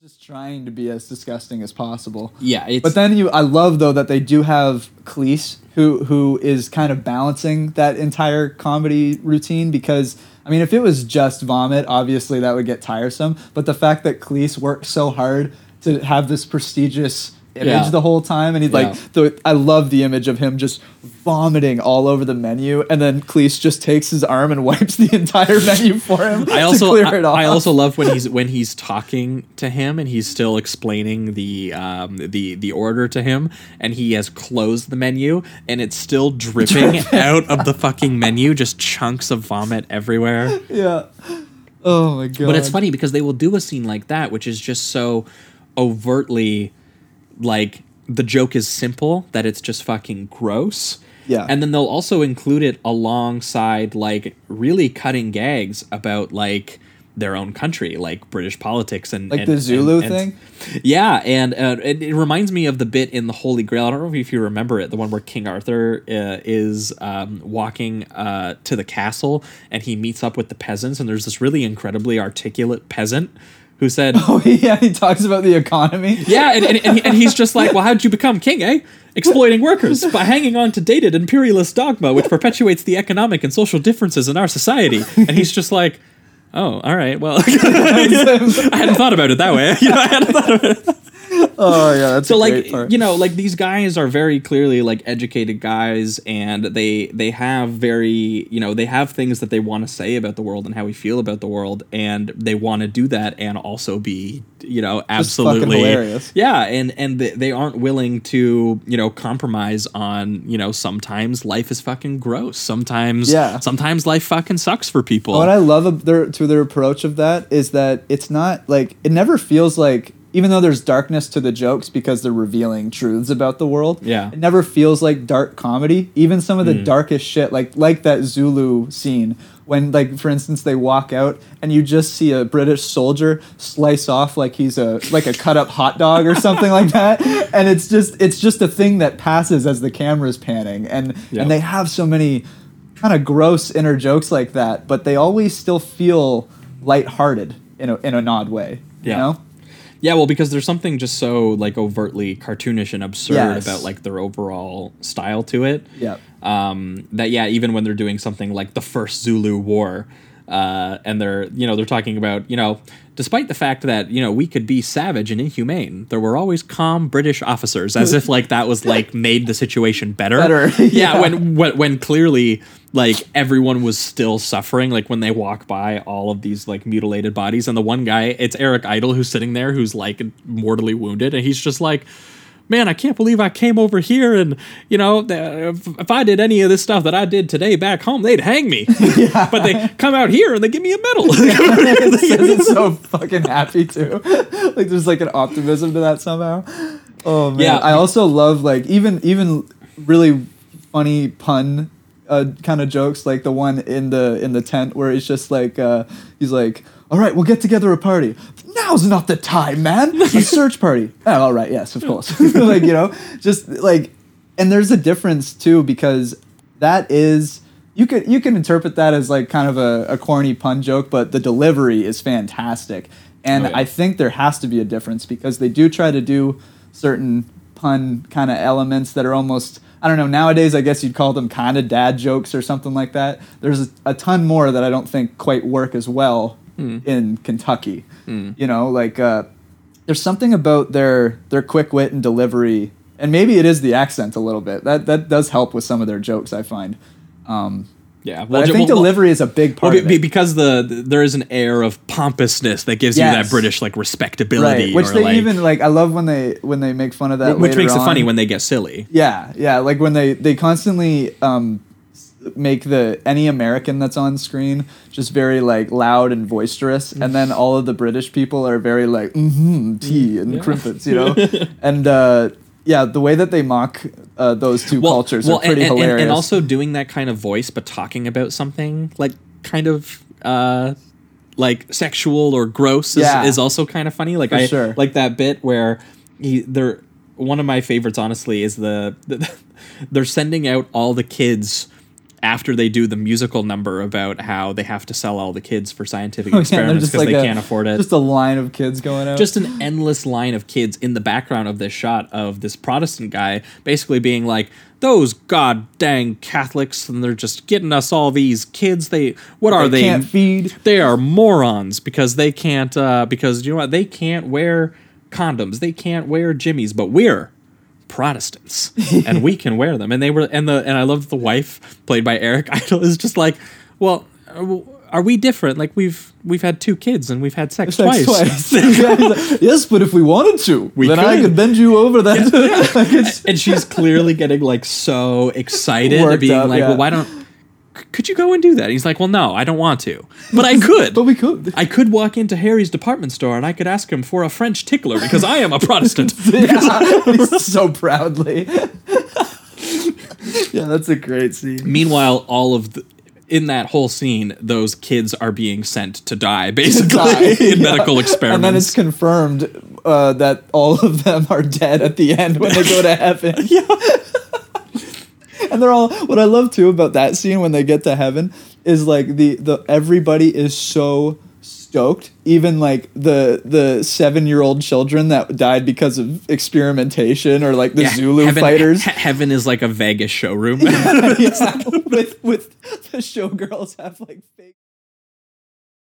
just trying to be as disgusting as possible. Yeah, it's But then you, I love though that they do have Cleese, who who is kind of balancing that entire comedy routine because I mean, if it was just vomit, obviously that would get tiresome. But the fact that Cleese worked so hard to have this prestigious image Yeah. the whole time, and he's Yeah. like, the, I love the image of him just vomiting all over the menu, and then Cleese just takes his arm and wipes the entire menu for him. I also I. I also love when he's when he's talking to him and he's still explaining the um, the the order to him and he has closed the menu and it's still dripping out of the fucking menu just chunks of vomit everywhere. yeah. Oh my god. But it's funny because they will do a scene like that which is just so overtly like the joke is simple that it's just fucking gross. Yeah. And then they'll also include it alongside like really cutting gags about like their own country, like British politics and Like and- the Zulu and- and- thing? Yeah, and uh, it, it reminds me of the bit in the Holy Grail. I don't know if you remember it, the one where King Arthur uh, is um, walking uh, to the castle and he meets up with the peasants, and there's this really incredibly articulate peasant who said, Oh yeah, he talks about the economy. yeah, and, and, and, and he's just like, well, how did you become king, eh? Exploiting workers by hanging on to dated imperialist dogma, which perpetuates the economic and social differences in our society. And he's just like, oh, all right, well, I hadn't thought about it that way. You know, I hadn't thought about it. Oh yeah, that's So like, you know, like these guys are very clearly like educated guys, and they they have very, you know, they have things that they want to say about the world and how we feel about the world, and they want to do that and also be, you know, absolutely hilarious. yeah, and and they, they aren't willing to you know compromise on you know sometimes life is fucking gross. Sometimes Yeah. sometimes life fucking sucks for people. What I love their to their approach of that is that it's not like it never feels like even though there's darkness to the jokes because they're revealing truths about the world. Yeah. It never feels like dark comedy. Even some of the mm. darkest shit, like like that Zulu scene when like for instance they walk out and you just see a British soldier slice off like he's a like a cut up hot dog or something like that. And it's just it's just a thing that passes as the camera's panning. And Yeah. and they have so many kind of gross inner jokes like that, but they always still feel lighthearted in a in an odd way. You know? Yeah, well, because there's something just so like overtly cartoonish and absurd Yes. about like their overall style to it. Yeah. Um, that yeah, even when they're doing something like the first Zulu War, uh, and they're you know they're talking about you know despite the fact that you know we could be savage and inhumane, there were always calm British officers, as if like that was like made the situation better. Better, yeah, yeah. when when when clearly like everyone was still suffering like when they walk by all of these like mutilated bodies and the one guy it's Eric Idle who's sitting there who's like mortally wounded and he's just like man I can't believe I came over here and you know if, if I did any of this stuff that I did today back home they'd hang me yeah. but they come out here and they give me a medal it's so fucking happy too. like there's like an optimism to that somehow. Oh man. Yeah. I also love like even even really funny pun uh, kind of jokes like the one in the in the tent where he's just like uh, he's like all right we'll get together a party. Now's not the time man. A search party. Oh all right yes of course. Like you know just like and there's a difference too because that is you could you can interpret that as like kind of a, a corny pun joke but the delivery is fantastic. And Oh, yeah. i think there has to be a difference because they do try to do certain pun kind of elements that are almost I don't know nowadays I guess you'd call them kind of dad jokes or something like that. There's a, a ton more that I don't think quite work as well Hmm. in Kentucky. You know, like uh, there's something about their their quick wit and delivery, and maybe it is the accent a little bit. That that does help with some of their jokes. I find. Um, yeah but I ju- think well- delivery is a big part well, of be- it. because the, the- there is an air of pompousness that gives you that British like respectability right, which they like, even like. I love when they when they make fun of that. which makes it funny when they get silly Yeah, yeah, like when they they constantly um make the any American that's on screen just very like loud and boisterous, and then all of the British people are very like mm-hmm tea and crimpets, you know, and uh, yeah, the way that they mock uh, those two cultures are pretty and, and- hilarious. And, also doing that kind of voice, but talking about something like kind of uh, like sexual or gross is, Yeah. is also kind of funny. Like For I sure. like that bit where he they're one of my favorites. Honestly, is the, the they're sending out all the kids after they do the musical number about how they have to sell all the kids for scientific Oh, experiments because like they a- can't afford it. Just a line of kids going out. just an endless line of kids in the background of this shot of this Protestant guy basically being like, those god dang Catholics, and they're just getting us all these kids. They what are They they? can't feed. They are morons because they can't uh, because you know what they can't wear condoms. They can't wear jimmies, but we're Protestants and we can wear them. And they were and the and I love that the wife played by Eric Idle is just like, well. uh, Are we different? Like we've we've had two kids and we've had sex, Sex twice. twice. Yeah, like, yes, but if we wanted to, We then I could. could bend you over that. Like, and she's clearly getting like so excited being up, like yeah. well why don't could you go and do that he's like well no i don't want to but i could but we could. i could walk into harry's department store and i could ask him for a french tickler because i am a protestant Yeah, so proudly. yeah, that's a great scene. meanwhile all of the in that whole scene those kids are being sent to die basically Die, in yeah. medical experiments And then it's confirmed uh, that all of them are dead at the end when they go to heaven. yeah And they're all what I love too about that scene when they get to heaven is like the the everybody is so stoked. Even like the the seven year old children that died because of experimentation or like the Yeah, Zulu heaven, fighters. he- heaven is like a vegas showroom yeah, with with the showgirls have like fake